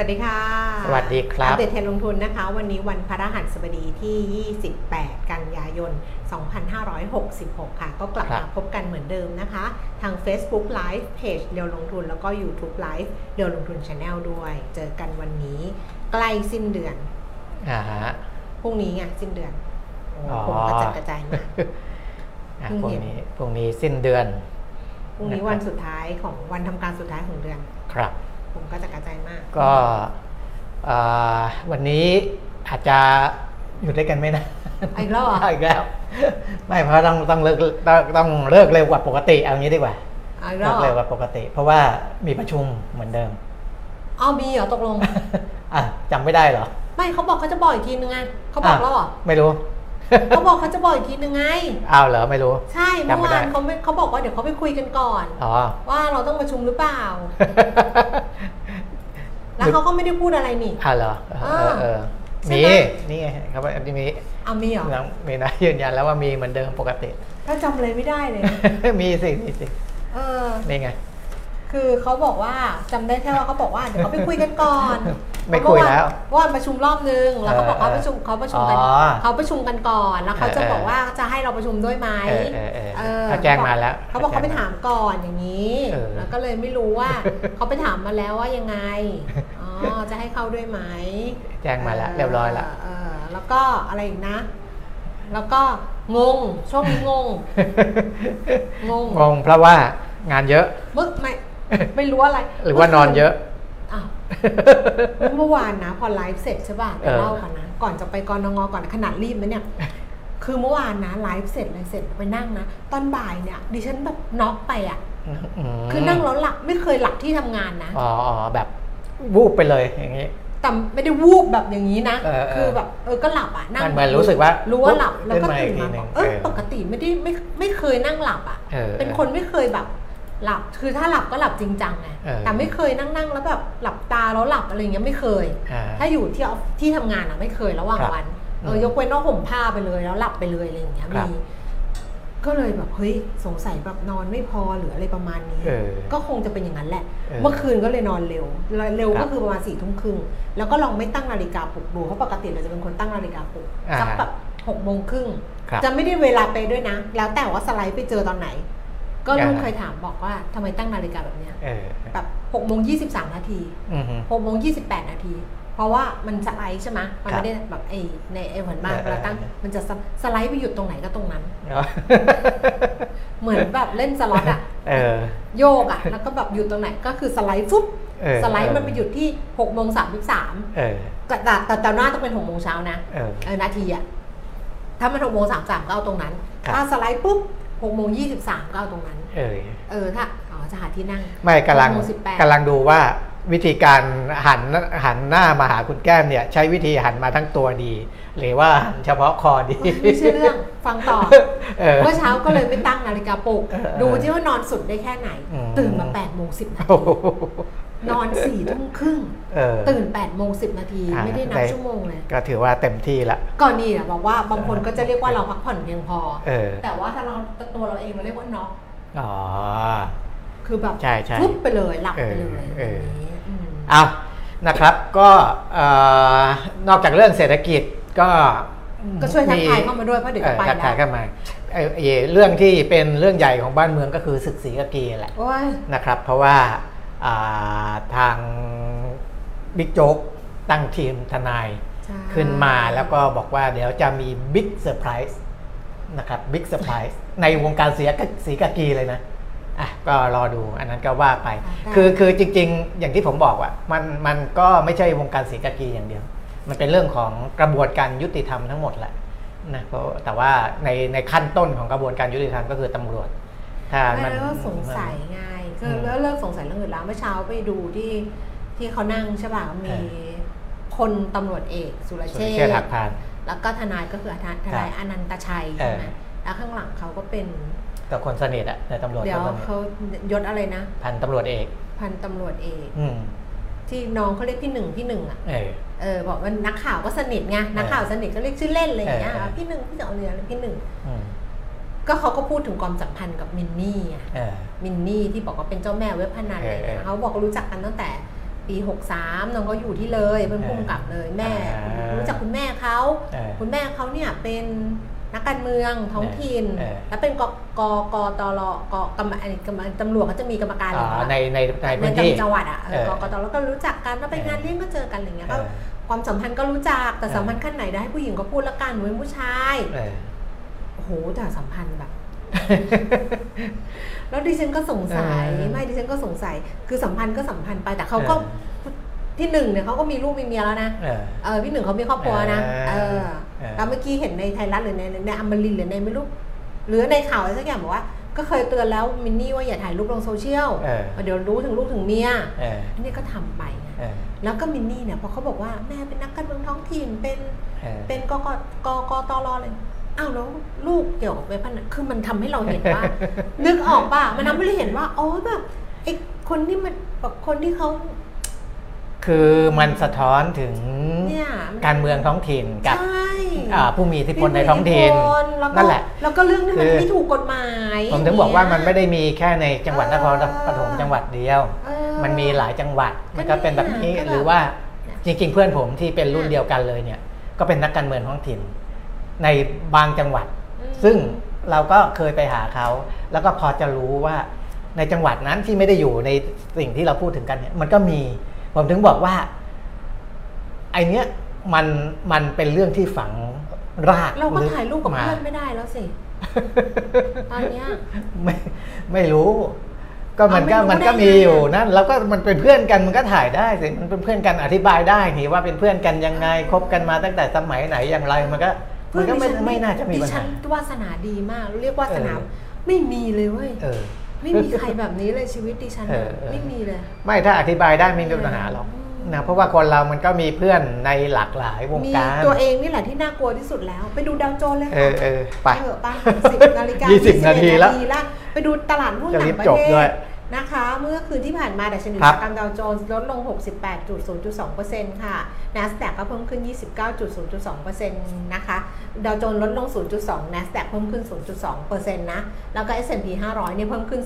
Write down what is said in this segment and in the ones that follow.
วัสดีค่ะ สวัสดีครับอัปเดตเทรนด์ลงทุนนะคะ วันนี้วันพฤหัสบดีที่ 28 กันยายน 2566 ค่ะ ก็กลับครัมาบพบกันเหมือนเดิมนะคะ ทาง Facebook Live เพจเรียวลงทุน แล้วก็ YouTube Live เรียวลงทุน Channel ด้วย เจอกันวันนี้ใกล้สิ้นเดือนอ่าฮะพรุ่งนี้ไงสิ้นเดือนโอ้อ๋อผมกระจัดกระจายมากอะเพิ่งพรุ่งเห็นนี้พรุ่งนี้สิ้นเดือนพรุ่งนี้นะครับวันสุดท้ายของวันทำการสุดท้ายของเดือนครับผมก็จะ กระจายมากก็อ่าวันนี้อาจจะอยู่ด้วยกันไหมนะอีกแล้วเหรออีกแล้ว ไม่เพราะต้องต้องเลิกต้องต้องเลิกเร็วกว่าปกติเอางี้ดีกว่าอีกแล้เลิวกเหรเร็วอกว่าปกติ เพราะว่ามีประชุมเหมือนเดิมเอามีเหรอตกลงอะจำไม่ได้เหรอ ไม่เขาบอกเขาจะบอกอีกทีนึงไงเขาบอกแล้วเหรอไม่รู้เขาบอกเขาจะบอกอีกทีนึงไง อ้าวเหรอไม่รู้ ใช่จำเมื่อไม่ได้วานเขาไม่เขาบอกว่าเดี๋ยวเขาไปคุยกันก่อน อ๋อ ว่าเราต้องประชุมหรือเปล่า แล้วเขาก็ไม่ได้พูดอะไรนี่อ้าวเหรอเออเออเออใช่มีไหม นี่ไงครับว่ามีเอามีเหรอยังมีนะยืนยันแล้วว่ามีเหมือนเดิมปกติถ้าจำอะไรไม่ได้เลย มีสิมีสิเออ นี่ไง คือเขาบอกว่าจำได้แค่ว่าเขาบอกว่าเดี๋ยวเขาไปคุยกันก่อนไม่คุยแล้วเพราะว่าประชุมรอบนึงแล้วเขาบอกเขาประชุมเขาประชุมกันอ๋อเขาประชุมกันก่อนแล้วเขาจะเออบอกว่าจะให้เราประชุมด้วยไหมเออเออเออเออเขาแจ้งมาแล้วเขาบอกเขาไปถามก่อนอย่างนี้เออ แล้วก็เลยไม่รู้ว่าเขาไปถามมาแล้วว่ายังไงอ๋อจะให้เข้าด้วยไหม แจ้งมาแล้วเรียบร้อยแล้ว เออแล้วก็อะไรอีกนะ แล้วก็งงช่วงนี้งง งงงงเพราะว่างานเยอะมึกไม่ ไม่รู้อะไร หรือว่านอนเยอะอ้าวเมื่อวานนะ พอไลฟ์เสร็จใช่ป่ะเอเดี๋ยวอเล่ากันนะ ก่อนจะไปกรนงก่อนขนาดรีบไหมเนี่ย คือเมื่อวานนะไลฟ์เสร็จเลยเสร็จไปนั่งนะ ตอนบ่ายเนี่ย ดิฉันแบบน็อกไปอะมคือนั่งแล้วหลับไม่เคยหลับที่ทำงานนะอ๋ออ๋อแบบวูบไปเลยอย่างนี้แต่ไม่ได้วูบแบบอย่างนี้นะเออเออคือแบบเออก็หลับอะนั่งมันเหมือนรู้สึกว่ารู้ว่าหลับแล้วก็ขึ้นมาตื่นอีกทีมาหนึ่บอกงเออเออปกติไม่ได้ไม่ไม่เคยนั่งหลับอะเออเป็นคนไม่เคยแบบ หลับคือถ้าหลับก็หลับจริงจังไงเออแต่ไม่เคยนั่งนั่งแล้วแบบหลับตาแล้วหลับอะไรเงี้ยไม่เคยอ่าถ้าอยู่ที่ออฟที่ทำงานอะไม่เคยระหว่างครับวันเออือมยกเว้นว่าห่มผ้าไปเลยแล้วหลับไปเลยอะไรอย่างเงี้ยครับมีก็เลยแบบเฮ้ยสงสัยแบบนอนไม่พอหรืออะไรประมาณนี้เออก็คงจะเป็นอย่างนั้นแหละเออเมื่อคืนก็เลยนอนเร็ว เร็วครัก็บคือประมาณสี่ทุ่มครึ่งแล้วก็ลองไม่ตั้งนาฬิกาปลุกดูเพราะปกติเราจะเป็นคนตั้งนาฬิกาปลุกอ่าสักแบบหกโมงครึ่งครับจะไม่ได้เวลาไปะด้วยนะ แล้วแต่ว่าสไลด์ไปเจอตอนไหน ก็ลูกอ่าเคยถามบอกว่าทำไมตั้งนาฬิกาแบบเนี้ยเออแบบหกโมงยี่สิบสามนาทีอืมฮึหกโมงยี่สิบแปดนาที เพราะว่ามันสไลด์ใช่ไหมมันครับไม่ได้แบบไอในไอเหมือนบ้านเออเวลาตั้งเออมันจะสสไลด์ไปหยุดตรงไหนก็ตรงนั้นเนาะเหมือนแบบเล่นสล็อตอะเออโยกอะแล้วก็แบบหยุดตรงไหนก็คือสไลด์ฟุ๊บเออสไลด์มันไปหยุดที่หกโมงสามสิบสามเออแต่แต่แต่แต่หน้าต้องเป็นหกโมงเช้านะเออเออนาทีอะถ้ามันหกโมงสามสามก็เอาตรงนั้นครับถ้าสไลด์ปุ๊บ หกโมงยี่สิบสามก็เอาตรงนั้น เออเออถ้าอ๋อจะหาที่นั่งไม่กำลังหกโมงสิบแปดกำลังดูว่าวิธีการหันหันหน้ามาหาคุณแก้มเนี่ย ใช้วิธีหันมาทั้งตัวดี หรือว่าหันเฉพาะคอดีไม่ใช่เรื่องฟังต่อเออเมื่อเช้าก็เลยไม่ตั้งนาฬิกาปลุกเออเออดูที่ว่านอนสุดได้แค่ไหนอืมตื่นมา8ปดโมงสิบนาโอ้ทีโห นอนสี่ทุ่มครึ่งเออตื่น8ปดโมงสิบนาทีอ่าไม่ได้นับได้ชั่วโมงเลย ก็ถือว่าเต็มที่ละก่อนนี่อะบอกว่าบางคนก็จะเรียกว่าเราพักผ่อนเพียงพอเออแต่ว่าถ้าเราตัวเราเองเราเรียกว่าน็อกอ๋อคือแบบใช่ใช่ฟุบไปเลยหลับไปเลยเออเอออย่างนี้มเอานะครับก็เอ่อนอกจากเรื่องเศรษฐกิจก็ก็ช่วยทักทายเข้ามาด้วยเพราะเดี๋ยวจะไปออทักแล้ทายวเข้ามาเอ่อเอ่อเรื่องที่เป็นเรื่องใหญ่ของบ้านเมืองก็คือศึกสีกากีแหละโอ้ยนะครับ เพราะว่าอ่า ทางบิ๊กโจ๊กตั้งทีมทนายใช่ขึ้นมาแล้วก็บอกว่าเดี๋ยวจะมี big surprise นะครับ big surprise ในวงการสีกากีเลยนะอะก็รอดูอันนั้นก็ว่าไป คือคือจริง ๆ อย่างที่ผมบอกว่ามันมันก็ไม่ใช่วงการสีกากีอย่างเดียว มันเป็นเรื่องของกระบวนการยุติธรรมทั้งหมดแหละนะเพราะแต่ว่าในในขั้นต้นของกระบวนการยุติธรรมก็คือตำรวจถ้าไม่มันแล้วก็สงสัยไง คืออืมแล้วเลิกสงสัยเรื่องอื่นแล้วเมื่อเช้าไปดูที่ที่เขานั่งใช่ป่ะมีเออพลตำรวจเอกสุรสุเชรษเชษฐ์หักพานแล้วก็ทนายก็คือทนายทนายอนันตชัยใช่ไหมเออแล้วข้างหลังเขาก็เป็นกับคนสนิทอะในตำรวจเดี๋ยวคนสนิทเขายศอะไรนะ พันตำรวจเอก พันตำรวจเอกอืมที่น้องเขาเรียกพี่หนึ่งพี่หนึ่งอะเออเออบอกว่านักข่าวก็สนิทไงนักข่าวสนิทก็เรียกชื่อเล่นอะไรอย่างเงี้ยเออเออพี่หนึ่งพี่สองเรือพี่หนึ่งอืม ก็เขาก็พูดถึงความสัมพันธ์กับมินนี่ไงเออ มินนี่ที่บอกว่าเป็นเจ้าแม่เว็บพนันอะไรเออเงี้เอยอเขาบอกว่ารู้จักกันตั้งแต่ปปี 63น้องก็อยู่ที่เลยเป็นผู้กำกับเลยแม่ อ่ารู้รู้จักคุณแม่เขาเออคุณแม่เขาเนี่ยเป็นนักการเมืองท้องถิ่น เออแล้วเป็นกกกตรกกรรมอะไรกรรมตำรวจเขาจะมีกรรมการอะไรอ๋ออย่างในเงี้ยในในในพื้นที่ จังหวัดอะเออเออกกตแล้วก็รู้จักกันแล้วไปเออ งานเลี้ยงก็เจอกันอะไรเงี้ยเอก็อความสัมพันธ์ก็รู้จักแต่เออ สัมพันธ์ขั้นไหนได้ผู้หญิงก็พูดละกันหนูเป็นผู้ชาย เออโอ้โหแต่สัมพันธ์แบบ แล้วดิฉันก็สงสัยเออไม่ดิฉันก็สงสัย คือสัมพันธ์ก็สัมพันธ์ไปแต่เขาก็เออที่หนึ่งเนี่ยเขาก็มีลูกมีเมียแล้วนะเออเออพี่หนึ่งเขามีครอบครัวนะเอเอออเออแล้วเมื่อกี้เห็นในไทยรัฐหรือในในอมรินทร์หรือในไม่รู้หรือในข่าวอะไรสักอย่างบอกว่าก็เคยเตือนแล้วมินนี่ว่าอย่าถ่ายรูปลงโซเชียลเออเดี๋ยวรู้ถึงลูกถึงเมียเอออันนี้ก็ทำไปไงเออแล้วก็มินนี่เนี่ยพอเขาบอกว่าแม่เป็นนักการเมืองท้องถิ่นเป็นเออเป็นกกกกตรเลย อ้าวแล้วลูกเกี่ยวกับเว็บพนันคือมันทำให้เราเห็นว่า นึกออกป่ะมันทำให้เราเห็นว่าอ๋อแบบไอ้คนที่มันแบบคนที่เขาคือมันสะท้อนถึงเนี่ยมันการเมืองท้องถิ่นกับใช่อ่าผู้มีอิทธิพลในท้องถิ่นมีอิทธิพลแล้วก็นั่นแหละ แล้วก็เรื่องที่มันคือไม่ถูกกฎหมาย ผมถึงบอกว่ามันไม่ได้ได้มีแค่ในจังหวัดนครปฐมจังหวัดเดียว มันมีหลายจังหวัดมันก็เป็นแบบนี้ก็เนี่ยหรือว่าเนี่ยจริง ๆ เพื่อนผมที่เป็นรุ่นเนี่ยเดียวกันเลยเนี่ย ก็เป็นนักการเมืองท้องถิ่น ในบางจังหวัดอืมซึ่งเราก็เคยไปหาเขา แล้วก็พอจะรู้ว่าในจังหวัดนั้นที่ไม่ได้อยู่ในสิ่งที่เราพูดถึงกันเนี่ยมันก็มี ผมถึงบอกว่าไอเนี้ยมันมันเป็นเรื่องที่ฝังรากเราก็ลึถ่ายรูปกับมาเพื่อนไม่ได้แล้วสิตอนเนี้ยไม่ไม่รู้ ก็มันก็เอาไม่รู้มันก็ได้ไงมีอยู่อะนั่นแล้วก็มันเป็นเพื่อนกันมันก็ถ่ายได้สิมันเป็นเพื่อนกันอธิบายได้นี่ว่าเป็นเพื่อนกันยังไงคบกันมาตั้งแต่สมัยไหนอย่างไรมันก็ มันก็ไม่ดิฉัไม่น่าจะมีดิปัญฉัหานวาสนาดีมาก เรียกวาสนาเออ ไม่มีเลยเว้ยเออ ไม่มีใครแบบนี้เลยชีวิตดิฉันเออะอเออ ไม่มีเลย ไม่ถ้าอธิบายได้ไม่มีปัญหาหรอกอืมนะเพราะว่าคนเรามันก็มีเพื่อนในหลากหลายวงมีการ ตัวเองนี่แหละที่น่ากลัวที่สุดแล้ว ไปดูดาวโจนส์เลยเอค่ะอเออไป เถอะปะสิบนาฬิกายี่สิบนาทีแล้วละไปดูตลาดหุ้นจะต่ารีงบประจบเทด้วยศ นะคะ เมื่อคืนที่ผ่านมาดัชนีครัอุตบสาหกรรมดาวโจนส์ลดลง 68.0.2%ค่ะ NASDAQ ก็เพิ่มขึ้น 29.0.2%นะคะ ดาวโจนส์ลดลง 0.2 NASDAQ เพิ่มขึ้น 0.2%นะ แล้วก็ S&P 500 เนี่ยเพิ่มขึ้น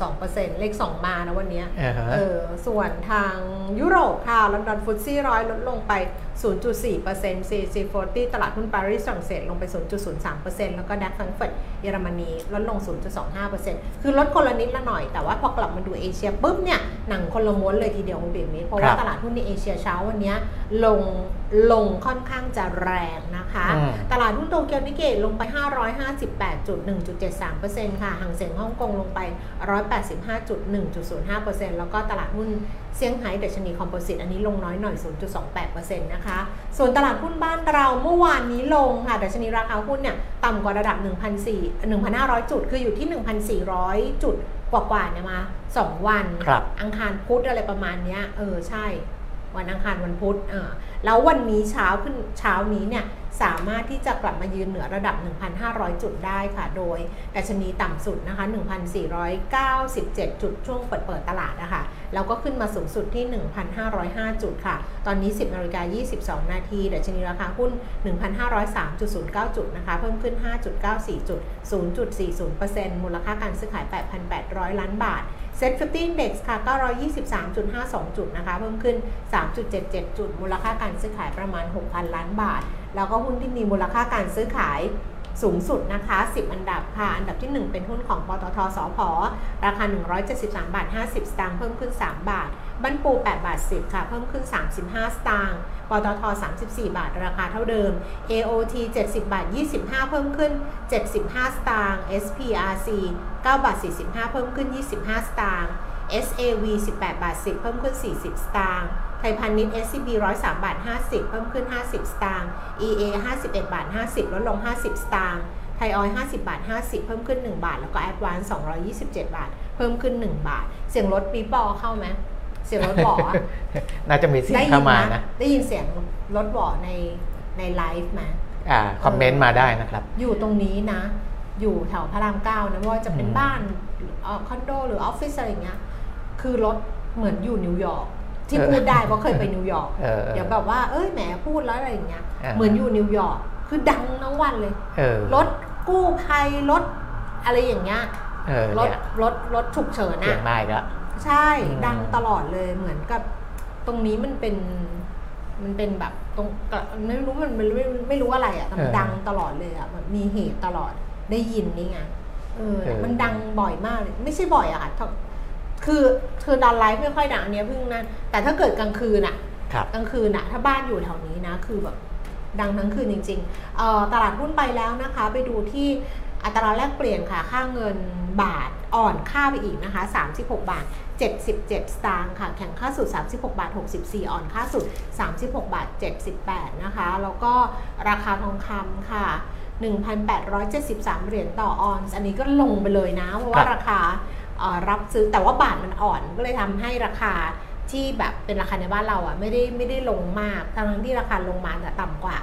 0.02%เลข 2 มานะวันเนี้ยอ่าฮะเออ ส่วนทางยุโรปค่ะ ลอนดอนฟุตซี่ร้อยลดลงไป 0.4% CAC 40 ตลาดหุ้นปารีสฝรั่งเศสลงไป 0.03%แล้วก็ดัคแฟรงก์เฟิร์ตเยอรมนีลดลง 0.25%คือลดคนละนิดละหน่อย แต่ว่าพอกลับมาดูเอเชียปุ๊บเนี่ยหนังคนละม้วนเลยทีเดียวคุณเบียมิตรเพราะว่าครับตลาดหุ้นในเอเชียเช้าวันเนี้ยลงลงค่อนข้างจะแรงนะคะอืมตลาดหุ้นโตเกียวนิเกตลงไป 558.1.73%ค่ะห่างเสียงฮ่องกงลงไป 185.1.05%แล้วก็ตลาดหุ้น เซี่ยงไฮ้ดัชนีคอมโพสิตอันนี้ลงน้อยหน่อย 0.28%นะคะ ส่วนตลาดหุ้นบ้านเราเมื่อวานนี้ลงค่ะดัชนีราคาหุ้นเนี่ยต่ำกว่าระดับ 1,400 1,500 จุด คืออยู่ที่ 1,400 จุดกว่าๆเนี่ยมา 2 วันครับอังคารพุธอะไรประมาณเนี้ยเออใช่ วันอังคารวันพุธเออแล้ววันนี้เช้าขึ้นเช้านี้เนี่ย สามารถที่จะกลับมายืนเหนือระดับ 1,500 จุดได้ค่ะ โดยดัชนีต่ำสุดนะคะ 1,497 จุดช่วงเปิดเปิดตลาดนะคะ แล้วก็ขึ้นมาสูงสุดที่ 1,505 จุดค่ะ ตอนนี้ 10นาฬิกา22 นาทีดัชนีราคาหุ้น 1,503.09 จุดนะคะ เพิ่มขึ้น 5.94 จุด 0.40%มูลค่าการซื้อขาย 8,800 ล้านบาทSET Fifty Index ค่ะ 923.52 จุดนะคะ เพิ่มขึ้น 3.77 จุด มูลค่าการซื้อขายประมาณ 6,000 ล้านบาท แล้วก็หุ้นที่มีมูลค่าการซื้อขายสูงสุดนะคะ 10 อันดับค่ะ อันดับที่ 1 เป็นหุ้นของปตทสผราคา 173 บาท 50 สตางค์เพิ่มขึ้น 3 บาท บันปู 8 บาท 10 ค่ะ เพิ่มขึ้น 35 สตางค์ปตท 34 บาท ราคาเท่าเดิม AOT 70 บาท 25 เพิ่มขึ้น 75 สตางค์ SPRC 9 บาท 45 เพิ่มขึ้น 25 สตางค์ SAV 18 บาท 10 เพิ่มขึ้น 40 สตางค์ ไทยพาณิชย์ SCB 103บาท50 เพิ่มขึ้น 50 สตางค์ EA 51บาท50 ลดลง 50 สตางค์ ไทยออย50 บาท 50 เพิ่มขึ้น 1 บาท แล้วก็ Advance 227 บาท เพิ่มขึ้น 1 บาท เสียงรถปีบอเข้าไหมเสียงรถบออะน่าจะมีเสียงได้ยิเข้ามาไหนะ ได้ยินเสียงรถบอในในไลฟ์ไหมอ่าคอมเมนต์มาได้นะครับ อยู่ตรงนี้นะ อยู่แถวพระรามเก้านะไม่ว่าจะเป็นอืมบ้านเอ่อคอนโดหรือออฟฟิศอะไรอย่างเงี้ย คือรถเหมือนอยู่นิวยอร์ก ที่พูดได้เพราะเคยไปนิวยอร์กเออเออเดี๋ยวแบบว่าเอ้ยแหมพูดแล้วอะไรอย่างเงี้ยอ่าเหมือนอยู่นิวยอร์กคือดังทั้งวันเลยเออรถกู้ภัยรถอะไรอย่างเงี้ยเออรถเนี่ยรถรถฉุกเฉินเสียอะงมาอีกแล้วใช่อืมดังตลอดเลยเหมือนกับ ตรงนี้มันเป็นมันเป็นแบบตรงกะไม่รู้มันมันไม่ไม่รู้อะไรอะแต่มันเออดังตลอดเลยอะแบบมีเหตุตลอดได้ยินนี่ไงเออเออมันดังบ่อยมากเลยไม่ใช่บ่อยอะค่ะถ้า คือคือดอนไลฟ์ไม่ค่อยดังอันเนี้ยเพิ่งนั่นแต่ถ้าเกิดกลางคืนอะครับ กลางคืนอะถ้าบ้านอยู่แถวนี้นะ คือแบบดังทั้งคืนจริงๆเอ่อตลาดหุ้นไปแล้วนะคะ ไปดูที่อัตราแลกเปลี่ยนค่ะ ค่าเงินบาทอ่อนค่าไปอีกนะคะ 36 บาท 77 สตางค์ค่ะ แข็งค่าสุด 36 บาท 64 อ่อนค่าสุด 36 บาท 78 นะคะ แล้วก็ราคาทองคำค่ะ 1,873 เหรียญต่อออนซ์ อันนี้ก็ลงไปเลยนะ เพราะว่าครับราคาเอ่อ รับซื้อแต่ว่าบาทมันอ่อนก็เลยทำให้ราคาที่แบบเป็นราคาในบ้านเราอะไม่ได้ไม่ได้ลงมากทั้งที่ราคาลงมาแต่ต่ำกว่า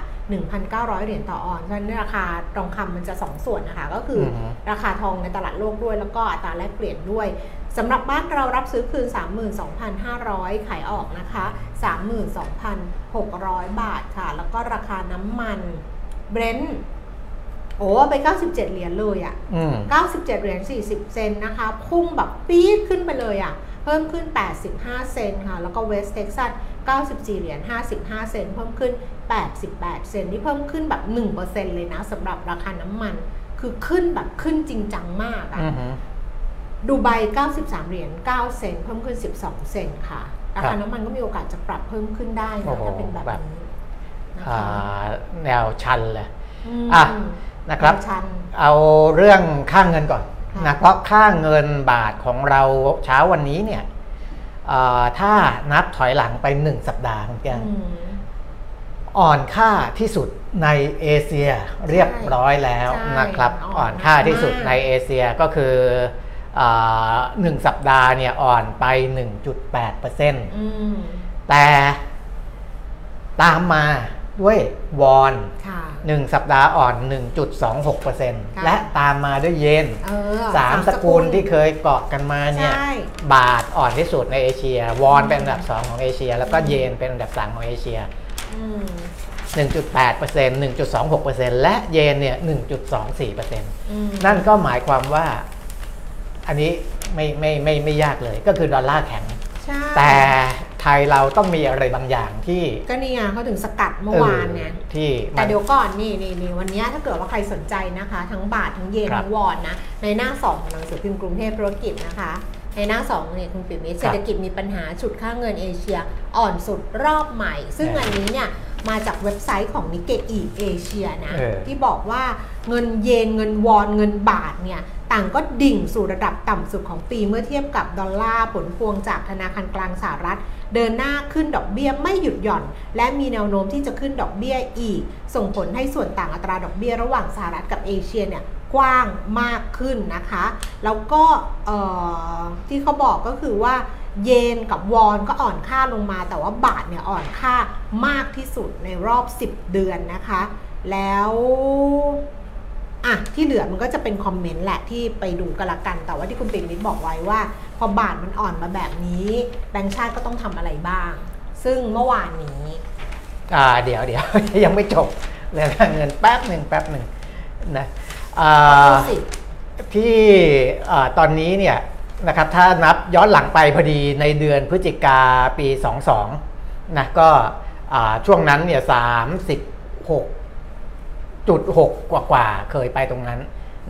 1,900 เหรียญต่อออนซ์เพราะฉะนั้นราคาทองคำมันจะสองส่วนนะคะ ก็คือออฮึราคาทองในตลาดโลกด้วย แล้วก็อัตราแลกเปลี่ยนด้วยสำหรับบ้านเรารับซื้อคืน 32,500 ขายออกนะคะ 32,600 บาทค่ะ แล้วก็ราคาน้ำมันเบรนท์ โอ้ไป 97 เหรียญเลยอะอืม97 เหรียญ 40 เซนต์นะคะ พุ่งแบบปี๊ดขึ้นไปเลยอะ่ะ เพิ่มขึ้น 85 เซนต์ค่ะ แล้วก็เวสเท็กซัส 94 เหรียญ 55 เซนต์เพิ่มขึ้น 88 เซนต์นี่เพิ่มขึ้นแบบ 1%เลยนะสำหรับราคาน้ำมัน คือขึ้นแบบขึ้นจริงจังมากอะอือฮึดูไบ 93 เหรียญ 9 เซนต์เพิ่มขึ้น 12 เซนต์ค่ะ ราครัคาบน้ำมันก็มีโอกาสจะปรับเพิ่มขึ้นได้โอ้นะโหถ้าเป็นแบบแบบนี้นะอ่คะาแนวชันเลยมอะ นะครับชันเอาเรื่องค่าเงินก่อนค่ะนะเพราะค่าเงินบาทของเราเช้าวันนี้เนี่ยเอ่อถ้านับถอยหลังไป1สัปดาห์คุณแก้วอืมอ่อนค่าที่สุดในเอเชียเรียบร้อยแล้วใช่นะครับอ่อนอ่อนค่าที่สุดมากในเอเชียก็คือเอ่อหนึ่งสัปดาห์เนี่ยอ่อนไป 1.8%อืมแต่ตามมา ด้วยวอนค่ะ1สัปดาห์อ่อน 1.26%ค่ะและตามมาด้วยเยนเออสามสกุลที่เคยเกาะกันมาเนี่ยใช่บาทอ่อนที่สุดในเอเชีย วอนเป็นอันดับ 2 ของเอเชีย แล้วก็เยนเป็นอันดับ 3 ของเอเชียอืม1.8% 1.26%และเยนเนี่ย 1.24%อืมนั่นก็หมายความว่า อันนี้ไม่ไม่ไม่ไม่ยากเลย ก็คือดอลลาร์แข็งใช่แต่ไทยเราต้องมีอะไรบางอย่างที่ ก็นี่ไงเขาถึงสกัดเมื่อวานไงเออที่มัแต่นเดี๋ยวก่อนนี่นี่นี่วันนี้ถ้าเกิดว่าใครสนใจนะคะ ทั้งบาททั้งเยนครับทั้งวอนนะในหน้าสองของหนังสือพิมพ์กรุงเทพธุรกิจนะคะในหน้าสองเนี่ยคุณปิ่มมิตรครับเศรษฐกิจมีปัญหาฉุดค่าเงินเอเชียอ่อนสุดรอบใหม่ ซึ่งเอออัอันนี้เนี่ยมาจากเว็บไซต์ของ Nikkei Asia นะเออที่บอกว่าเงินเยนเงินวอนเงินบาทเนี่ย ต่างก็ดิ่งสู่ระดับต่ำสุดของปีเมื่อเทียบกับดอลลาร์ผลพวงจากธนาคารกลางสหรัฐ เดินหน้าขึ้นดอกเบี้ยไม่หยุดหย่อน และมีแนวโน้มที่จะขึ้นดอกเบี้ยอีก ส่งผลให้ส่วนต่างอัตราดอกเบี้ยระหว่างสหรัฐกับเอเชียเนี่ยกว้างมากขึ้นนะคะ แล้วก็ที่เขาบอกก็คือว่าเยนกับวอนก็อ่อนค่าลงมา แต่ว่าบาทเนี่ยอ่อนค่ามากที่สุดในรอบ 10 เดือนนะคะ แล้ว อะที่เหลือมันก็จะเป็นคอมเมนต์แหละที่ไปดูกันละกัน แต่ว่าที่คุณปิ่นมิตรบอกไว้ว่า พอบาทมันอ่อนมาแบบนี้แบงก์ชาติก็ต้องทำอะไรบ้าง ซึ่งเมื่อวานนี้อ่าเดี๋ยวเดี๋ยว ยังไม่จบเรื่องเงินแป๊บหนึ่งแป๊บหนึ่งนะอ่าดูสิที่เอ่อตอนนี้เนี่ยนะครับถ้านับย้อนหลังไปพอดีในเดือนพฤศจิกาปี 22นะก็อ่าช่วงนั้นเนี่ย 36.6 กว่ากว่าๆเคยไปตรงนั้น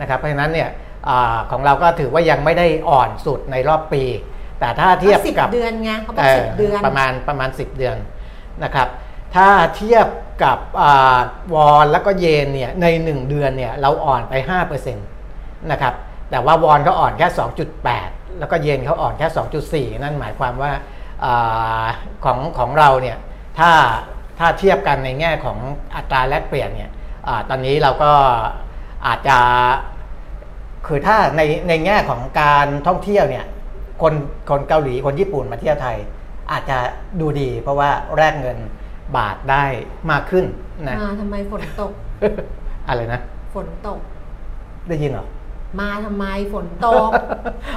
นะครับเพราะฉะนั้นเนี่ยอาของเราก็ถือว่ายังไม่ได้อ่อนสุดในรอบปี แต่ถ้าเทียบสิบกับเดือนไงเขาบอกเอ่สิอบเดือนประมาณประมาณ 10 เดือนนะครับถ้าเทียบกับอาวอนแล้วก็เยนเนี่ยใน 1 เดือนเนี่ยเราอ่อนไป5%นะครับแต่ว่าวอนเขาอ่อนแค่ 2.8 แล้วก็เยนเขาอ่อนแค่ 2.4 นั่นหมายความว่าอาของของเราเนี่ยถ้าถ้าเทียบกันในแง่ของอัตราแลกเปลี่ยนเนี่ยอา ตอนนี้เราก็อาจจะคือถ้าในในแง่ของการท่องเที่ยวเนี่ยคนคนเกาหลีคนญี่ปุ่นมาเที่ยวไทย อาจจะดูดี เพราะว่าแลกเงินบาทได้มากขึ้นนะมาทำไมฝนตก อะไรนะ ฝนตก ได้ยินเหรอ มาทำไมฝนตก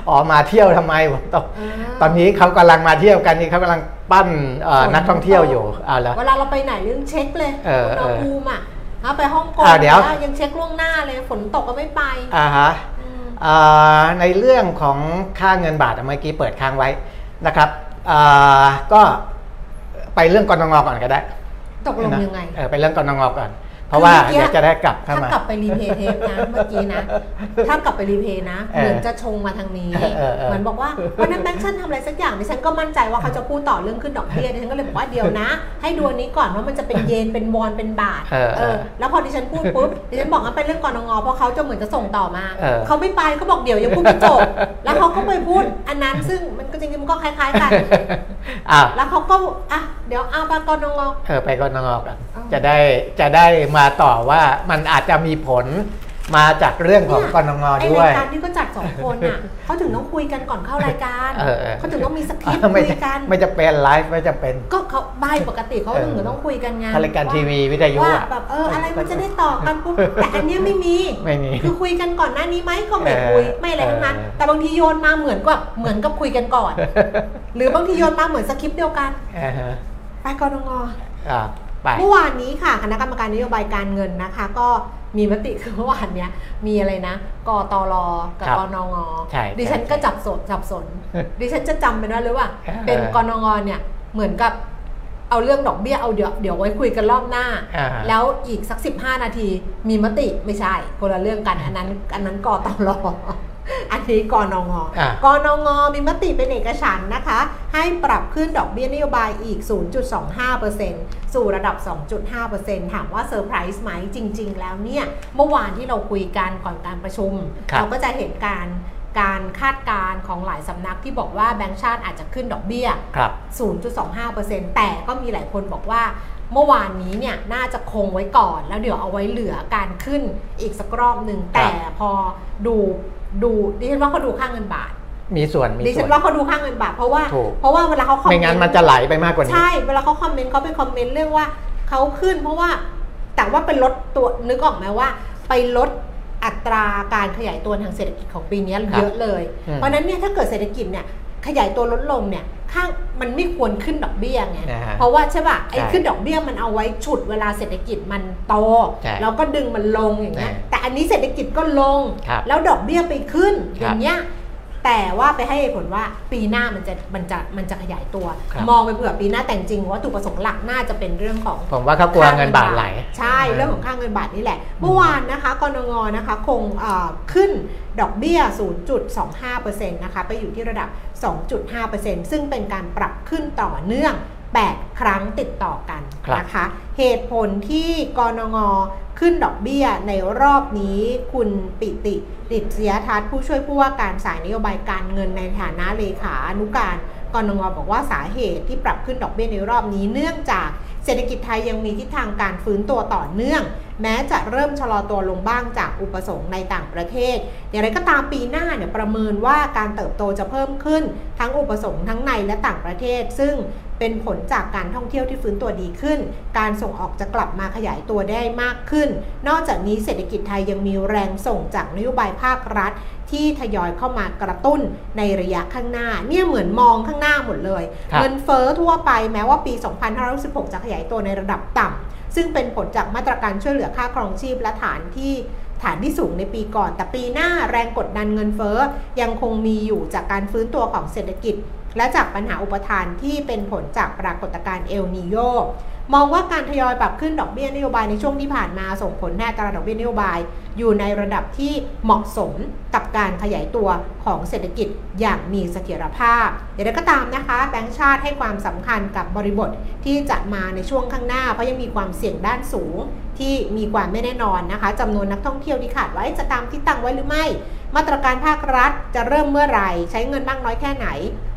อ๋อมาเที่ยวทำไมผมตกเออตอนนี้เขากำลังมาเที่ยวกันนี่เขากำลังปั้นเอ่อฝนนักท่องเที่ยวตกอยู่เอาละเวลาเราไปไหนเรื่องเช็คเลยเอออุณเอหอภูมิอะ เอาไปฮ่องกงอ่าเดี๋ยวนี่ยังเช็คล่วงหน้าเลยฝนตกก็ไม่ไปอ่าฮะ อืม อ่าในเรื่องของค่าเงินบาทเมื่อกี้เปิดค้างไว้นะครับอ่าก็ไปเรื่องกรงงก่อนก็ได้ตกลงนะยังไง เออไปเรื่องกรงงก่อน เพราะว่าคือเมื่อกี้เดี๋ยวจะได้กลับเข้าถ้ามากลับไปรีเพย์เทปนะเมื่อกี้นะ ถ้ากลับไปรีเพย์นะเออเหมือนจะชงมาทางนี้เออเออเออเหมือนบอกว่าวันนั้นแบงค์ชั่นทำอะไรสักอย่างดิฉันก็มั่นใจว่าเขาจะพูดต่อเรื่องขึ้นดอกเบี้ยดิฉันก็เลยบอกว่าเดี๋ยวนะ ให้ดูอันนี้ก่อนว่ามันจะเป็นเยนเป็นวอนเป็นบาทเออเออแล้วพอดิฉันพูดปุ๊บดิฉันบอกว่าเป็นเรื่องกรงเพราะเขาจะเหมือนจะส่งต่อมาเออเขาไม่ไปเขาบอกเดี๋ยวยังพูดไม่จบแล้วเขาก็ไปพูดอันนั้นซึ่งมันก็จริงๆมันก็คล้ายๆกันอ้าวแล้วเขาก็อะ เดี๋ยวเอาไปกรงเออไปกรงงกันอ้าวจะได้จะได้มาต่อว่ามันอาจจะมีผลมาจากเรื่องของกรงงไอด้วยรายการที่ก็จัดสองคนอะเขาถึงต้องคุยกันก่อนเข้ารายการเออเออเขาถึงต้องมีสคริปต์ไม่คุยกันไม่จะเป็นไลฟ์ไม่จะเป็น ก็เขาใบปกติเขาถึงจะต้องคุยกันไงรายการทีวีวิทยุว่าอะแบบเอออะไรมันจะได้ต่อกันปุ๊บแต่อันเนี้ยไม่มีไม่มีคือคุยกันก่อนหน้านี้ไหมก็ไม่คุยเออไม่อะไรทั้งนั้นเออแต่บางทีโยนมาเหมือนกับเหมือนกับคุยกันก่อน หรือบางทีโยนมาเหมือนสคริปต์เดียวกันอ่าฮะ ไปกรงงอ่าไปเมื่อวานนี้ค่ะคณะกรรมการนโยบายการเงินนะคะ ก็มีมติคือเมื่อวานเนี้ยมีอะไรนะกตรกับครับกนงใช่ดิฉันใช่ก็จับสนจับสน ดิฉันจะจำเป็นว่าหรือว่าเออเป็นกนงเนี่ยเหมือนกับเอาเรื่องดอกเบี้ยเอาเดี๋ยวเดี๋ยวไว้คุยกันรอบหน้าอ่าแล้วอีกสัก 15 นาทีมีมติไม่ใช่คนละเรื่องกันอันนั้นอันนั้นกตร อันนี้กนงอะกนงมีมติเป็นเอกฉันท์นะคะ ให้ปรับขึ้นดอกเบี้ยนโยบายอีก 0.25%สู่ระดับ 2.5%ถามว่าเซอร์ไพรส์ไหมจริง ๆ แล้วเนี่ย เมื่อวานที่เราคุยกันก่อนการประชุมครับเราก็จะเห็นการการคาดการณ์ของหลายสำนักที่บอกว่าแบงก์ชาติอาจจะขึ้นดอกเบี้ยครับ0.25%แต่ก็มีหลายคนบอกว่าเมื่อวานนี้เนี่ยน่าจะคงไว้ก่อน แล้วเดี๋ยวเอาไว้เหลือการขึ้นอีกสักรอบหนึ่งครับแต่พอดู ดูดิฉันว่าเขาดูค่าเงินบาทมีส่วนมีดิส่ฉัวนนว่าเขาดูค่าเงินบาทเพราะว่าถูกเพราะว่าเวลาเขาคอมเมไม่นต์งั้นมันจะไหลไปมากกว่านี้ใช่เวลาเขาคอมเมนต์เขาเป็นคอมเมนต์เรื่องว่าเขาขึ้น เพราะว่าแต่ว่าเป็นลดตัวนึกออกไหมว่า ไปลดอัตราการขยายตัวทางเศรษฐกิจของปีนี้ครับเยอะเลยอืมเพราะฉะนั้นเนี่ยถ้าเกิดเศรษฐกิจเนี่ยขยายตัวลดลงเนี่ย ข้างมันไม่ควรขึ้นดอกเบี้ยไงนะฮะเพราะว่าใช่ป่ะไอ้ใช่ขึ้นดอกเบี้ยมันเอาไว้ฉุดเวลาเศรษฐกิจมันโตใช่แล้วก็ดึงมันลงอย่างเงี้ยใช่แต่อันนี้เศรษฐกิจก็ลงครับแล้วดอกเบี้ยไปขึ้นครับอย่างเงี้ยแต่ว่าไปให้เหตุผลว่าปีหน้ามันจะมันจะมันจะขยายตัวครับมองไปเผื่อปีหน้าแต่จริงวัตถุประสงค์หลักน่าจะเป็นเรื่องของ ผมว่าเขากลัวเงินบาทไหลใช่เรื่องของค่าเงินบาทนี่แหละ เมื่อวานนะคะกนงนะคะคงเอ่อขึ้นดอกเบี้ย 0.25%นะคะไปอยู่ที่ระดับ 2.5%ซึ่งเป็นการปรับขึ้นต่อเนื่อง 8 ครั้งติดต่อกันครับนะคะ เหตุผลที่กนงขึ้นดอกเบี้ยในรอบนี้คุณปิติดิษยทัศน์ผู้ช่วยผู้ว่าการสายนโยบายการเงินในฐานะเลขานุการกนงบอกว่าสาเหตุที่ปรับขึ้นดอกเบี้ยในรอบนี้เนื่องจากเศรษฐกิจไทยยังมีทิศทางการฟื้นตัวต่อเนื่อง แม้จะเริ่มชะลอตัวลงบ้างจากอุปสงค์ในต่างประเทศ อย่างไรก็ตามปีหน้าเนี่ยประเมินว่าการเติบโตจะเพิ่มขึ้นทั้งอุปสงค์ทั้งในและต่างประเทศ ซึ่ง เป็นผลจากการท่องเที่ยวที่ฟื้นตัวดีขึ้น การส่งออกจะกลับมาขยายตัวได้มากขึ้น นอกจากนี้เศรษฐกิจไทยยังมีแรงส่งจากนโยบายภาครัฐ ที่ทยอยเข้ามากระตุ้นในระยะข้างหน้า เนี่ยเหมือนมองข้างหน้าหมดเลยครับเงินเฟ้อทั่วไปแม้ว่าปี 2516 จะขยายตัวในระดับต่ำซึ่งเป็นผลจากมาตรการช่วยเหลือค่าครองชีพและฐานที่ฐานที่สูงในปีก่อน แต่ปีหน้าแรงกดดันเงินเฟ้อยังคงมีอยู่จากการฟื้นตัวของเศรษฐกิจ และจากปัญหาอุปทานที่เป็นผลจากปรากฏการณ์เอลนิโยมองว่าการทยอยปรับขึ้นดอกเบี้ยนโยบายในช่วงที่ผ่านมาส่งผลให้ตราดอกเบี้ยนโยบาย อยู่ในระดับที่เหมาะสมกับการขยายตัวของเศรษฐกิจอย่างมีเสถียรภาพอย่างไรก็ตามนะคะแบงก์ชาติให้ความสำคัญกับบริบทที่จะมาในช่วงข้างหน้า เพราะยังมีความเสี่ยงด้านสูง ที่มีความไม่แน่นอนนะคะจำนวนนักท่องเที่ยวที่ขาดไว้จะตามที่ตั้งไว้หรือไม่ มาตรการภาครัฐจะเริ่มเมื่อไหร่ใช้เงินมากน้อยแค่ไหน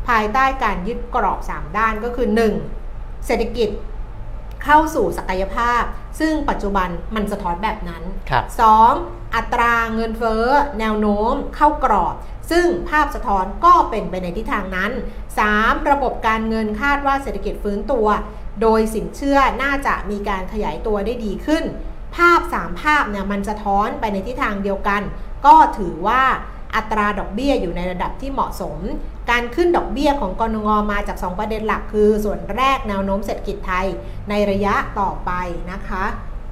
ภายใต้การยึดกรอบ 3 ด้านก็คือ 1. เศรษฐกิจเข้าสู่ศักยภาพ ซึ่งปัจจุบันมันสะท้อนแบบนั้นครับ 2. อัตราเงินเฟ้อ แนวโน้ม เข้ากรอบ ซึ่งภาพสะท้อนก็เป็นไปในทิศทางนั้น 3. ระบบการเงินคาดว่าเศรษฐกิจฟื้นตัว โดยสินเชื่อน่าจะมีการขยายตัวได้ดีขึ้น ภาพ 3 ภาพเนี่ยมันสะท้อนไปในทิศทางเดียวกัน ก็ถือว่าอัตราดอกเบี้ยอยู่ในระดับที่เหมาะสม การขึ้นดอกเบี้ยของกรงงมาจาก 2 ประเด็นหลักคือ ส่วนแรกแนวโน้มเศรษฐกิจไทยในระยะต่อไปนะคะ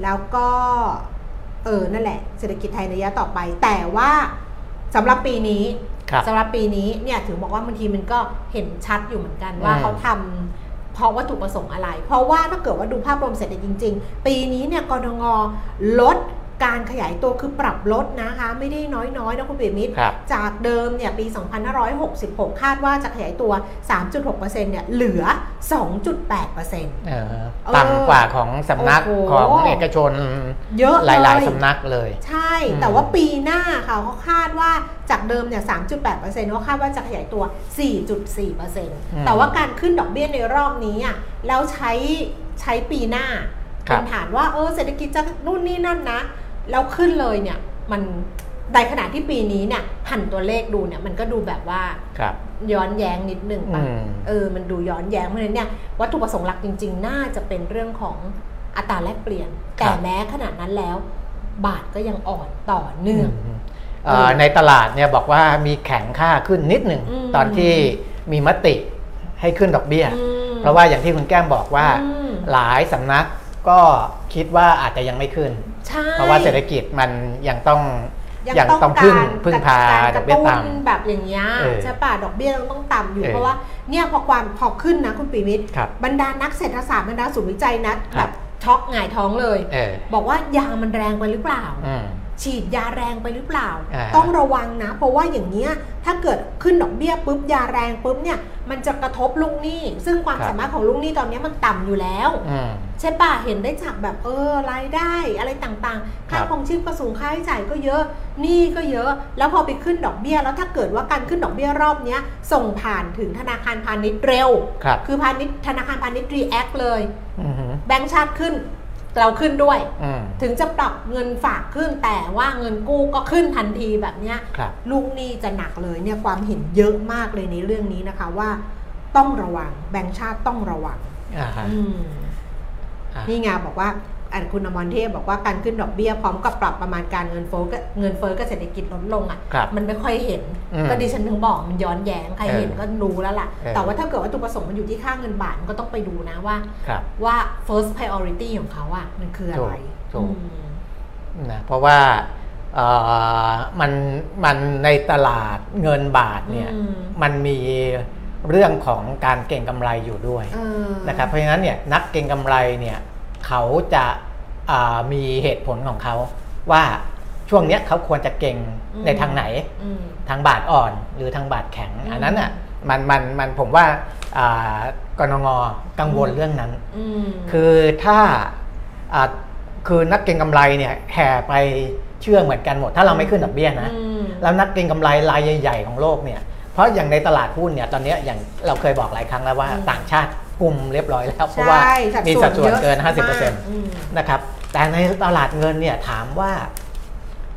แล้วก็เออนั่นแหละเศรษฐกิจไทยในระยะต่อไป แต่ว่าสำหรับปีนี้ครับสำหรับปีนี้เนี่ยถึงบอกว่าบางทีมันก็เห็นชัดอยู่เหมือนกันว่าอืมเขาทำ เพราะวัตถุประสงค์อะไร เพราะว่าถ้าเกิดว่าดูภาพรวมเศรษฐกิจจริง ๆ ปีนี้เนี่ยกรงลด การขยายตัวคือปรับลดนะคะ ไม่ได้น้อยๆนะคุณเปียมิตรครับจากเดิมเนี่ยปี 2566 คาดว่าจะขยายตัว 3.6%เนี่ยเหลือ 2.8%เออต่ำกว่าของสำนักโอ้โหของเอกชนเยอะหเลยลายๆสำนักเลย ใช่อืมแต่ว่าปีหน้าค่ะเขาคาดว่าจากเดิมเนี่ย 3.8%เขาคาดว่าจะขยายตัว 4.4%แต่ว่าการขึ้นดอกเบี้ยในรอบนี้อะแล้วใช้ใช้ปีหน้าครับเป็นฐานว่าเออเศรษฐกิจจะนู่นนี่นั่นนะ แล้วขึ้นเลยเนี่ยมันในขณะที่ปีนี้เนี่ยหันตัวเลขดูเนี่ยมันก็ดูแบบว่าครับย้อนแย้งนิดหนึ่งอืป่ะมเออมันดูย้อนแย้งเพราะฉะนั้นเนี่ยวัตถุประสงค์หลักจริง ๆ น่าจะเป็นเรื่องของอัตราแลกเปลี่ยน แต่แม้ขนาดนั้นแล้ว บาทก็ยังอ่อนต่อเนื่องมเอ่อในตลาดเนี่ยบอกว่ามีแข็งค่าขึ้นนิดหนึ่งอืมตอนที่มีมติให้ขึ้นดอกเบี้ยอืมเพราะว่าอย่างที่คุณแก้มบอกว่าอืมหลายสำนักก็คิดว่าอาจจะยังไม่ขึ้น ใช่เพราะว่าเศรษฐกิจมันยังต้องยังต้องพึ่งการพึ่งพาการกดอระกเบี้ยตุ้นต่ำแบบอย่างเงี้ยเออใช่ป่ะดอกเบี้ยต้องต้องต่ำอยู่เออเพราะว่าเนี่ยพอความพอขึ้นนะคุณปีมิตรครับบรรดานักเศรษฐศาสตร์บรรดาศูนย์วิจัยนะคแบรับบช็อกหงายท้องเลยเออบอกว่ายามันแรงไปหรือเปล่าอืม ฉีดยาแรงไปหรือเปล่าอ่า ต้องระวังนะ เพราะว่าอย่างเนี้ยถ้าเกิดขึ้นดอกเบี้ยปุ๊บยาแรงปุ๊บเนี่ยมันจะกระทบลูกหนี้ ซึ่งความครับสามารถของลูกหนี้ตอนนี้มันต่ำอยู่แล้วอืมใช่ป่ะเห็นได้จากแบบเออรายได้อะไรต่างๆครัค่าบครองชีพก็สูงค่าใช้จ่ายก็เยอะหนี้ก็เยอะ แล้วพอไปขึ้นดอกเบี้ย แล้วถ้าเกิดว่าการขึ้นดอกเบี้ยรอบเนี้ยส่งผ่านถึงธนาคารพาณิชย์เร็วครับคือพาณิชย์ธนาคารพาณิชย์ react เลยอืมแบงก์ชาติขึ้น เราขึ้นด้วยอืมถึงจะปรับเงินฝากขึ้นแต่ว่าเงินกู้ก็ขึ้นทันทีแบบเนี้ยครับลูกหนี้จะหนักเลยเนี่ยความเห็นเยอะมากเลยในเรื่องนี้นะคะว่าต้องระวังแบงก์ชาติต้องระวังอ่าฮะอืมอะนี่ไงบอกว่าอัน คุณอมรเทพบอกว่าการขึ้นดอกเบี้ยพร้อมกับปรับประมาณการเงินเฟ้อก็เงินเฟ้อกับเศรษฐกิจลดลงอะครับมันไม่ค่อยเห็นอืมก็ดิฉันถึงบอกมันย้อนแย้งใครเออเห็นก็รู้แล้วล่ะเออแต่ว่าถ้าเกิดว่าตุประสงค์มันอยู่ที่ค่าเงินบาทมันก็ต้องไปดูนะว่าครับว่า first priority ของเขาอะมันคืออะไรถูกถูกอืมนะเพราะว่าเอ่อมันมันในตลาดเงินบาทเนี่ยอืมมันมีเรื่องของการเก็งกำไรอยู่ด้วยเออนะครับเพราะฉะนั้นเนี่ยนักเก็งกำไรเนี่ย เขาจะอ่ามีเหตุผลของเขาว่าช่วงเนี้ยเขาควรจะเก่งในทางไหนอืมทางบาทอ่อนหรือทางบาทแข็งอืมอันนั้นอะมันมันมันผมว่าอ่ากนงกังวลเรื่องนั้นอืมคือถ้าอ่าคือนักเก็งกำไรเนี่ยแห่ไปเชื่อเหมือนกันหมด ถ้าเราไม่ขึ้นดอกเบี้ยนะอืมแล้วนักเก็งกำไรรายใหญ่ ๆ ของโลกเนี่ยเพราะอย่างในตลาดหุ้นเนี่ยตอนเนี้ยอย่างเราเคยบอกหลายครั้งแล้วว่าอืมต่างชาติ กลุ่มเรียบร้อยแล้ว เพราะว่าใช่มีสัดส่วนยอะเกินมาก50%อืมนะครับแต่ในตลาดเงินเนี่ยถามว่า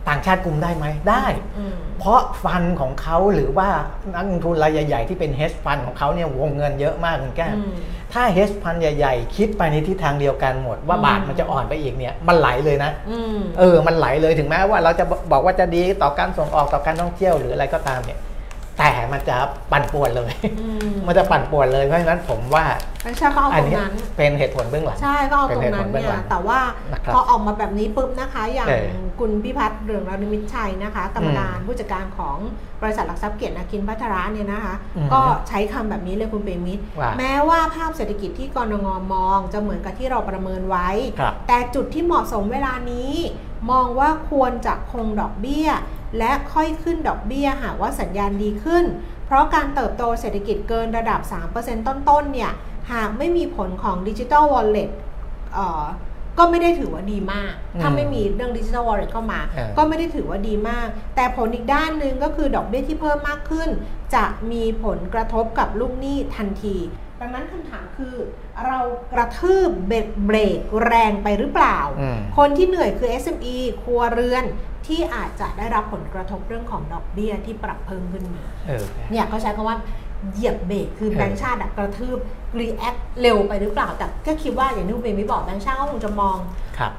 ต่างชาติกลุ่มได้ไหมได้อืมเพราะฟันของเขาหรือว่านักลงทุนรายใหญ่ ๆ ที่เป็นเฮสฟันของเขาเนี่ยวงเงินเยอะมากคุณแก้มอืมถ้าเฮสฟันใหญ่ ๆ คิดไปในทิศทางเดียวกันหมด ว่าอืมบาทมันจะอ่อนไปอีกเนี่ยมันไหลเลยนะอืมเออมันไหลเลยถึงแม้ว่าเราจะบอกว่าจะดีต่อการส่งออกต่อการท่องเที่ยวหรืออะไรก็ตามเนี่ย แต่มันจะปั่นป่วนเลย อืมมันจะปั่นป่วนเลยเพราะฉะนั้นผมว่าแบงค์ชาติก็เอาอัตนรงเนี้ยนั้น เป็นเหตุผลเบื้องหลัง ใช่ก็เอาตรงนั้นเป็นเหตุผลเบื้องหลัเนี่ยงแต่ว่านะครับพอออกมาแบบนี้ปุ๊บนะคะ อย่างเออคุณพิพัฒน์เรืองรานิมิตชัยนะคะ กรรมการผู้จัดการของบริษัทหลักทรัพย์เกียรตินาคินพัทระเนี่ยนะคะ อืมก็ใช้คำแบบนี้เลยคุณเปรมิตรว่าแม้ว่าภาพเศรษฐกิจที่กรงงมองจะเหมือนกับที่เราประเมินไว้ ครับแต่จุดที่เหมาะสมเวลานี้ มองว่าควรจะคงดอกเบี้ย และค่อยขึ้นดอกเบี้ยหากว่าสัญญาณดีขึ้น เพราะการเติบโตเศรษฐกิจเกินระดับ 3%ต้นๆ เนี่ย หากไม่มีผลของดิจิ t a ลวอลเล็ตก็ไม่ได้ถือว่าดีมากอืมถ้าไม่มีเรื่องดิจิ t a ลวอลเล็ตเข้ามาเออก็ไม่ได้ถือว่าดีมาก แต่ผลอีกด้านหนึ่งก็คือดอกเบี้ยที่เพิ่มมากขึ้น จะมีผลกระทบกับลูกหนี้ทันที ดังนั้นคำถามคือเรากระทืบเบรกเบรกแรงไปหรือเปล่าอืมคนที่เหนื่อยคือ SME ครัวเรือนที่อาจจะได้รับผลกระทบเรื่องของดอกเบี้ยที่ปรับเพิ่มขึ้นมาเออเนี่ยเขาใช้คำว่าเหยียบเบรกคือเออแบงค์ชาติอะกระทืบ react เร็วไปหรือเปล่า แต่ก็คิดว่าอย่างที่คุณเบนไม่บอกแบงค์ชาติก็คงจะมองครับ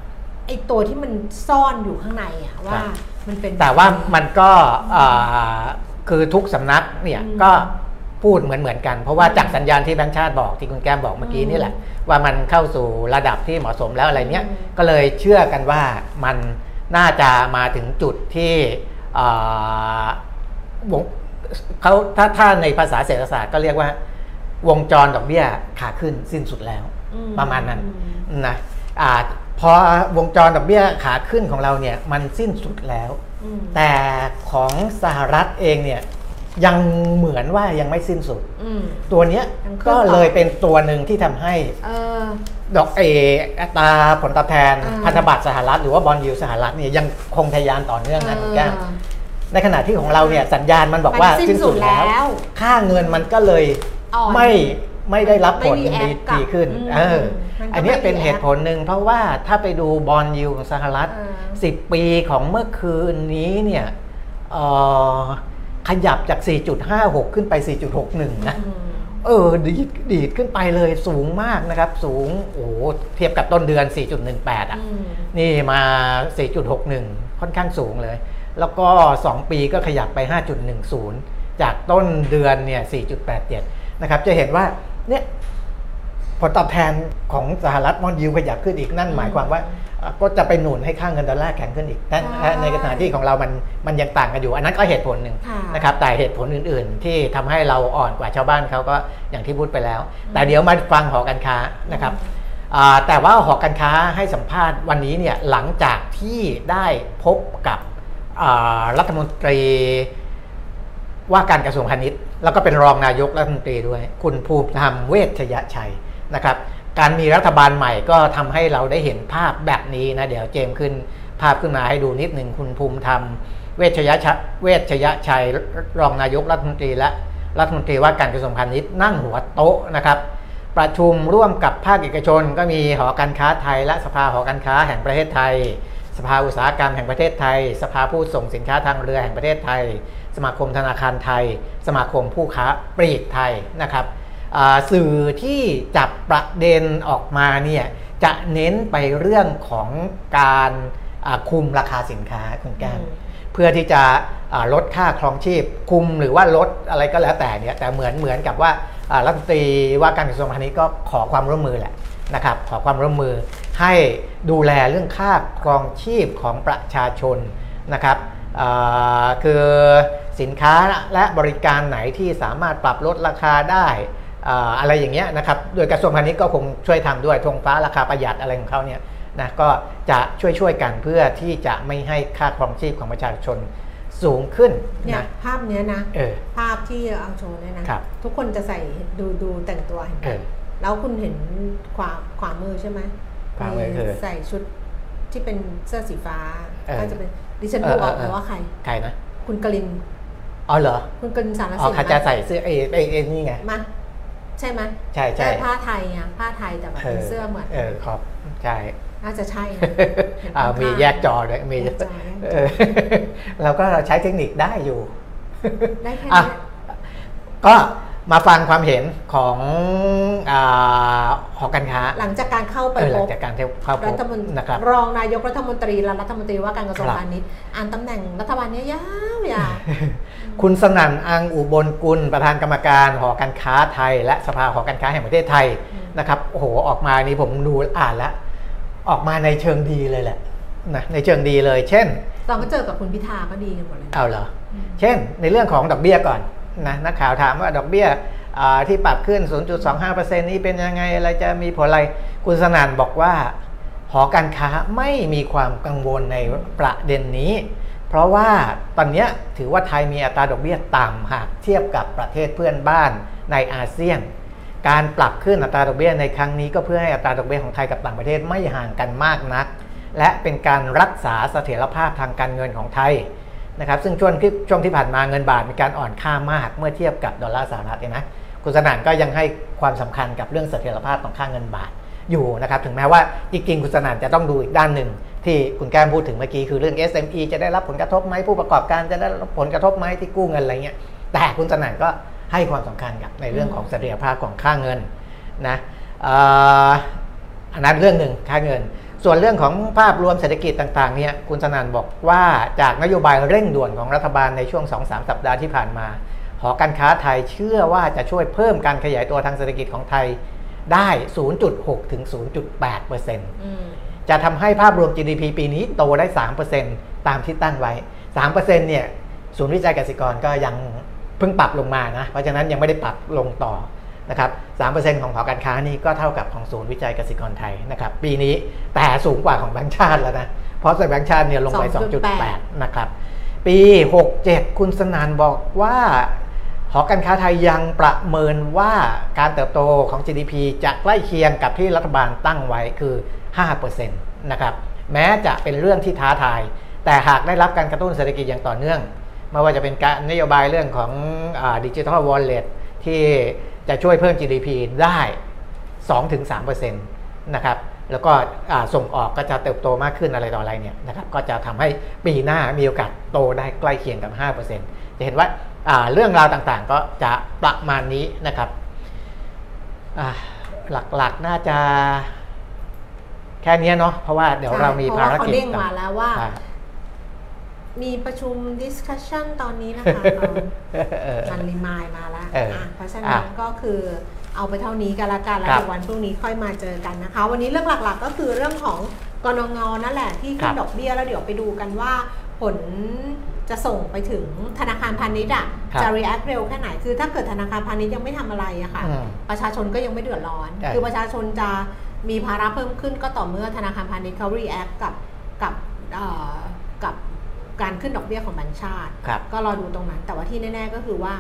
ไอ้ตัวที่มันซ่อนอยู่ข้างในอะว่าครับมันเป็นแต่ว่ามันก็อ่าคือทุกสำนักเนี่ยอืมก็ พูดเหมือนเหมือนกัน เพราะว่าอืมจากสัญญาณที่แบงค์ชาติบอกที่คุณแก้มบอกเมื่อกี้อืมนี่แหละ ว่ามันเข้าสู่ระดับที่เหมาะสมแล้วอะไรเนี้ยอืมก็เลยเชื่อกันว่ามันน่าจะมาถึงจุดที่อ่าวงเขาถ้าถ้าในภาษาเศรษฐศาสตร์ก็เรียกว่าวงจรดอกเบี้ยขาขึ้นสิ้นสุดแล้วอืประมาณนั้นอืมนะอ่าพอวงจรดอกเบี้ยขาขึ้นของเราเนี่ยมันสิ้นสุดแล้วอืมแต่ของสหรัฐเองเนี่ย ยังเหมือนว่ายังไม่สิ้นสุด อืม ตัวเนี้ยยังขึ้นก็ต่อเลยเป็นตัวหนึ่งที่ทำให้ เออ ดอกเออัตราผลตอบแทนอ่า พันธบัตรสหรัฐ หรือว่าบอลยูสหรัฐเนี่ยยังคงทะยานต่อเนื่องนะคุณแก้มเออในขณะที่ของเราเนี่ยสัญญาณมันบอกว่ามันสิ้สิ้นนสุสุดดแล้วแล้ว ค่าเงินมันก็เลยอ่อน ไม่ไม่ได้รับผลไม่ดี react กลับดีขึ้นอืมเออมันก็อันเนี้ยไม่เป็น react เหตุผลหนึ่งเพราะว่าถ้าไปดูบอลยูของสหรัฐเออ10 ปีของเมื่อคืนนี้เนี่ยเอ่อ ขยับจาก 4.56 ขึ้นไป 4.61 นะอืมเออ ดีดดีดขึ้นไปเลยสูงมากนะครับ สูง โอ้โหเทียบกับต้นเดือน 4.18 อะอืมนี่นี่มา 4.61 ค่อนข้างสูงเลย แล้วก็ 2 ปีก็ขยับไป 5.10 จากต้นเดือนเนี่ย 4.87 นะครับ จะเห็นว่า เนี่ย ผลตอบแทนของสหรัฐมอนยิวขยับขึ้นอีกนั่นหมายความว่าเอ่อก็จะไปหนุนให้ค่าเงินดอลลาร์แข็งขึ้นอีกแต่ใช่ในขณะที่ของเรามันมันยังต่างกันอยู่ อันนั้นก็เหตุผลหนึ่งค่ะนะครับแต่เหตุผลอื่น ๆ ที่ทำให้เราอ่อนกว่าชาวบ้านเขาก็อย่างที่พูดไปแล้ว แต่เดี๋ยวมาฟังหอการค้านะครับอ่าแต่ว่าหอการค้าให้สัมภาษณ์วันนี้เนี่ยหลังจากที่ได้พบกับอ่ารัฐมนตรีว่าการกระทรวงพาณิชย์ แล้วก็เป็นรองนายกรัฐมนตรีด้วย คุณภูมิธรรมเวชยชัย นะครับการมีรัฐบาลใหม่ก็ทำให้เราได้เห็นภาพแบบนี้นะ เดี๋ยวเจมขึ้นภาพขึ้นมาให้ดูนิดหนึ่งคุณภูมิธรรม เวชยชัยเวชยชัยรองนายกรัฐมนตรีและรัฐมนตรีว่าการกระทรวงพาณิชย์นั่งหัวโต๊ะนะครับ ประชุมร่วมกับภาคเอกชน ก็มีหอการค้าไทย และสภาหอการค้าแห่งประเทศไทย สภาอุตสาหกรรมแห่งประเทศไทย สภาผู้ส่งสินค้าทางเรือแห่งประเทศไทย สมาคมธนาคารไทย สมาคมผู้ค้าปลีกไทยนะครับ สื่อที่จับประเด็นออกมาเนี่ยจะเน้นไปเรื่องของการอ่าคุมราคาสินค้าคุณแก้มอืมเพื่อที่จะอ่าลดค่าครองชีพ คุมหรือว่าลดอะไรก็แล้วแต่เนี่ยแต่เหมือนเหมือนกับว่าอ่ารัฐมนตรีว่าการกระทรวงพาณิชย์ก็ขอความร่วมมือแหละนะครับขอความร่วมมือให้ดูแลเรื่องค่าครองชีพของประชาชนนะครับอ่าคือสินค้าและบริการไหนที่สามารถปรับลดราคาได้ อ่าอะไรอย่างเงี้ยนะครับโดยกระทรวงพาณิชย์ก็คงช่วยทำด้วยธงฟ้าราคาประหยัดอะไรของเขาเนี่ยนะก็จะช่วยช่วยๆกันเพื่อที่จะไม่ให้ค่าครองชีพของประชาชนสูงขึ้นเนี่ยนะภาพเนี้ยนะเออภาพที่เอาโชว์เนี่ยนะครับทุกคนจะใส่ดูดูแต่งตัวเห็นไหมเออแล้วคุณเห็นขวาขวามือใช่ไหมขวามือคือใส่ชุดที่เป็นเสื้อสีฟ้าเออก็จะเป็นดิฉันเอดูอออกเออเลยว่าใครใครนะคุณกลินอ๋อเหรอ คุณกลินสารอ๋อสินเขาจะใส่เสื้อเอเอเอนี่ไงมา ใช่ไหมใช่ใช่ผ้าไทยไงผ้าไทยแต่แบบเป็นเสื้อเหมือนเออครับใช่น่าจะใช่นะอ่ามีแยกจอด้วยมีแยกจอแยกจอเออเราก็ใช้เทคนิคได้อยู่ได้แค่อะนี้ก็ มาฟังความเห็นของอ่าหอการค้า หลังจากการเข้าไปเออหพลังบจากการเข้าพรับฐมนตรีนะครับรองนายกรัฐมนตรีและรัฐมนตรีว่าการกระทรวงครับพาณิชย์อ่านตำแหน่งรัฐบาลเนี้ยยาวๆคุณสนั่นอังอุบลกุลประธานกรรมการหอการค้าไทย และสภาหอการค้าแห่งประเทศไทยอืมนะครับโอ้โหออกมานี่ผมดูอ่านแล้ว ออกมาในเชิงดีเลยแหละนะในเชิงดีเลย เช่น ตอนก็เจอกับคุณพิธาก็ดีกันหมดเลยเอาเหรออืมเช่น ในเรื่องของดอกเบี้ยก่อน นะนักข่าวถามว่าดอกเบี้ยที่ปรับขึ้น 0.25%นี้เป็นยังไงอะไรจะมีผลอะไรคุณสนั่นบอกว่า หอการค้าไม่มีความกังวลในประเด็นนี้ เพราะว่าตอนนี้ถือว่าไทยมีอัตราดอกเบี้ยต่ำหากเทียบกับประเทศเพื่อนบ้านในอาเซียน การปรับขึ้นอัตราดอกเบี้ยในครั้งนี้ก็เพื่อให้อัตราดอกเบี้ยของไทยกับต่างประเทศไม่ห่างกันมากนัก และเป็นการรักษาเสถียรภาพทางการเงินของไทย นะครับซึ่งช่วงที่ช่วงที่ผ่านมาเงินบาทมีการอ่อนค่ามากเมื่อเทียบกับดอลลาร์สหรัฐเห็นไหมคุณสนานก็ยังให้ความสำคัญกับเรื่องเสถียรภาพของค่าเงินบาทอยู่นะครับถึงแม้ว่าจริงๆคุณสนานจะต้องดูอีกด้านหนึ่งที่คุณแก้มพูดถึงเมื่อกี้คือเรื่อง SME จะได้รับผลกระทบไหมผู้ประกอบการจะได้รับผลกระทบไหมที่กู้เงินอะไรเงี้ยแต่คุณสนั่นก็ให้ความสำคัญกับในเรื่องของเสถียรภาพของค่าเงินนะอันนั้นเรื่องหนึ่งค่าเงิน ส่วนเรื่องของภาพรวมเศรษฐกิจต่างๆเนี่ยคุณสนั่นบอกว่าจากนโยบายเร่งด่วนของรัฐบาลในช่วง 2-3 สัปดาห์ที่ผ่านมา หอการค้าไทยเชื่อว่าจะช่วยเพิ่มการขยายตัวทางเศรษฐกิจของไทยได้ 0.6 ถึง 0.8เปอร์เซ็นต์อืมจะทำให้ภาพรวม GDP ปีนี้โตได้3%ตามที่ตั้งไว้3%เนี่ยศูนย์วิจัยเกษตรกรก็ยังเพิ่งปรับลงมานะ เพราะฉะนั้นยังไม่ได้ปรับลงต่อ นะครับ3%ของหอการค้านี่ก็เท่ากับของศูนย์วิจัยเกษตรกรไทยนะครับ ปีนี้แต่สูงกว่าของแบงก์ชาติแล้วนะ เพราะแบงก์ชาติเนี่ยลงไป2.8 2.8 นะครับ ปี 67 คุณสนานบอกว่าหอการค้าไทยยังประเมินว่าการเติบโตของ GDP จะใกล้เคียงกับที่รัฐบาลตั้งไว้คือ 5%นะครับ แม้จะเป็นเรื่องที่ท้าทาย แต่หากได้รับการกระตุ้นเศรษฐกิจอย่างต่อเนื่อง ไม่ว่าจะเป็นการนโยบายเรื่องของดิจิทัลวอลเล็ตที่ จะช่วยเพิ่ม GDP ได้ 2-3%นะครับแล้วก็อ่าส่งออกก็จะเติบโตมากขึ้นอะไรต่ออะไรเนี่ยนะครับก็จะทำให้ปีหน้ามีโอกาสโตได้ใกล้เคียงกับ 5%จะเห็นว่าอ่าเรื่องราวต่างๆก็จะประมาณนี้นะครับอ่าหลักๆน่าจะแค่เนี้ยเนาะเพราะว่าเดี๋ยวเรามีใช่ภารเพราะว่าเขากิจเด้งต่อมาแล้วว่าอ่า มีประชุม discussion ตอนนี้นะคะเอาเออมันรีมายมาแล้วเอออะเพราะฉะนั้นอะก็คือเอาไปเท่านี้กันละกันแล้วครับเดี๋ยววันพรุ่งนี้ค่อยมาเจอกันนะคะ วันนี้เรื่องหลักๆก็คือเรื่องของกนงนั่นแหละที่ครัขึ้นบดอกเบี้ยแล้วเดี๋ยวไปดูกันว่าผลจะส่งไปถึงธนาคารพาณิชย์อะครับจะ react เร็วแค่ไหน คือถ้าเกิดธนาคารพาณิชย์ยังไม่ทำอะไรอะค่ะอืมประชาชนก็ยังไม่เดือดร้อนใช่คือประชาชนจะมีภาระเพิ่มขึ้นก็ต่อเมื่อธนาคารพาณิชย์เขา react กับกับเอ่อกับ การขึ้นดอกเบี้ยของแบงก์ชาติ ครับ ก็รอดูตรงนั้น แต่ว่าที่แน่ ๆ ก็คือว่า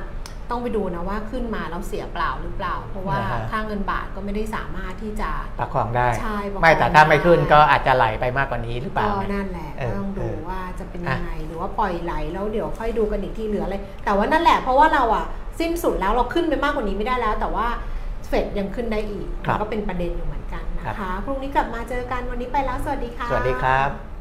ต้องไปดูนะว่าขึ้นมาแล้วเสียเปล่าหรือเปล่า เพราะว่านะฮะ ค่าเงินบาทก็ไม่ได้สามารถที่จะ ประคองได้ ใช่ประคองไม่แต่ถ้าไม่ขึ้นได้ ก็อาจจะไหลไปมากกว่านี้หรือเปล่าก็เนี่ย นั่นแหละเออก็ต้องดูเออว่าจะเป็นยังไงหรือว่าปล่อยไหลแล้วเดี๋ยวค่อยดูกันอีกทีเหลืออะไรแต่ว่านั่นแหละเพราะว่าเราอะสิ้นสุดแล้วเราขึ้นไปมากกว่านี้ไม่ได้แล้ว แต่ว่าเฟดยังขึ้นได้อีกครับมันก็เป็นประเด็นอยู่เหมือนกันนะครัคะบ พรุ่งนี้กลับมาเจอกันวันนี้ไปแล้วสวัสดีค่ะ สวัสดีครับ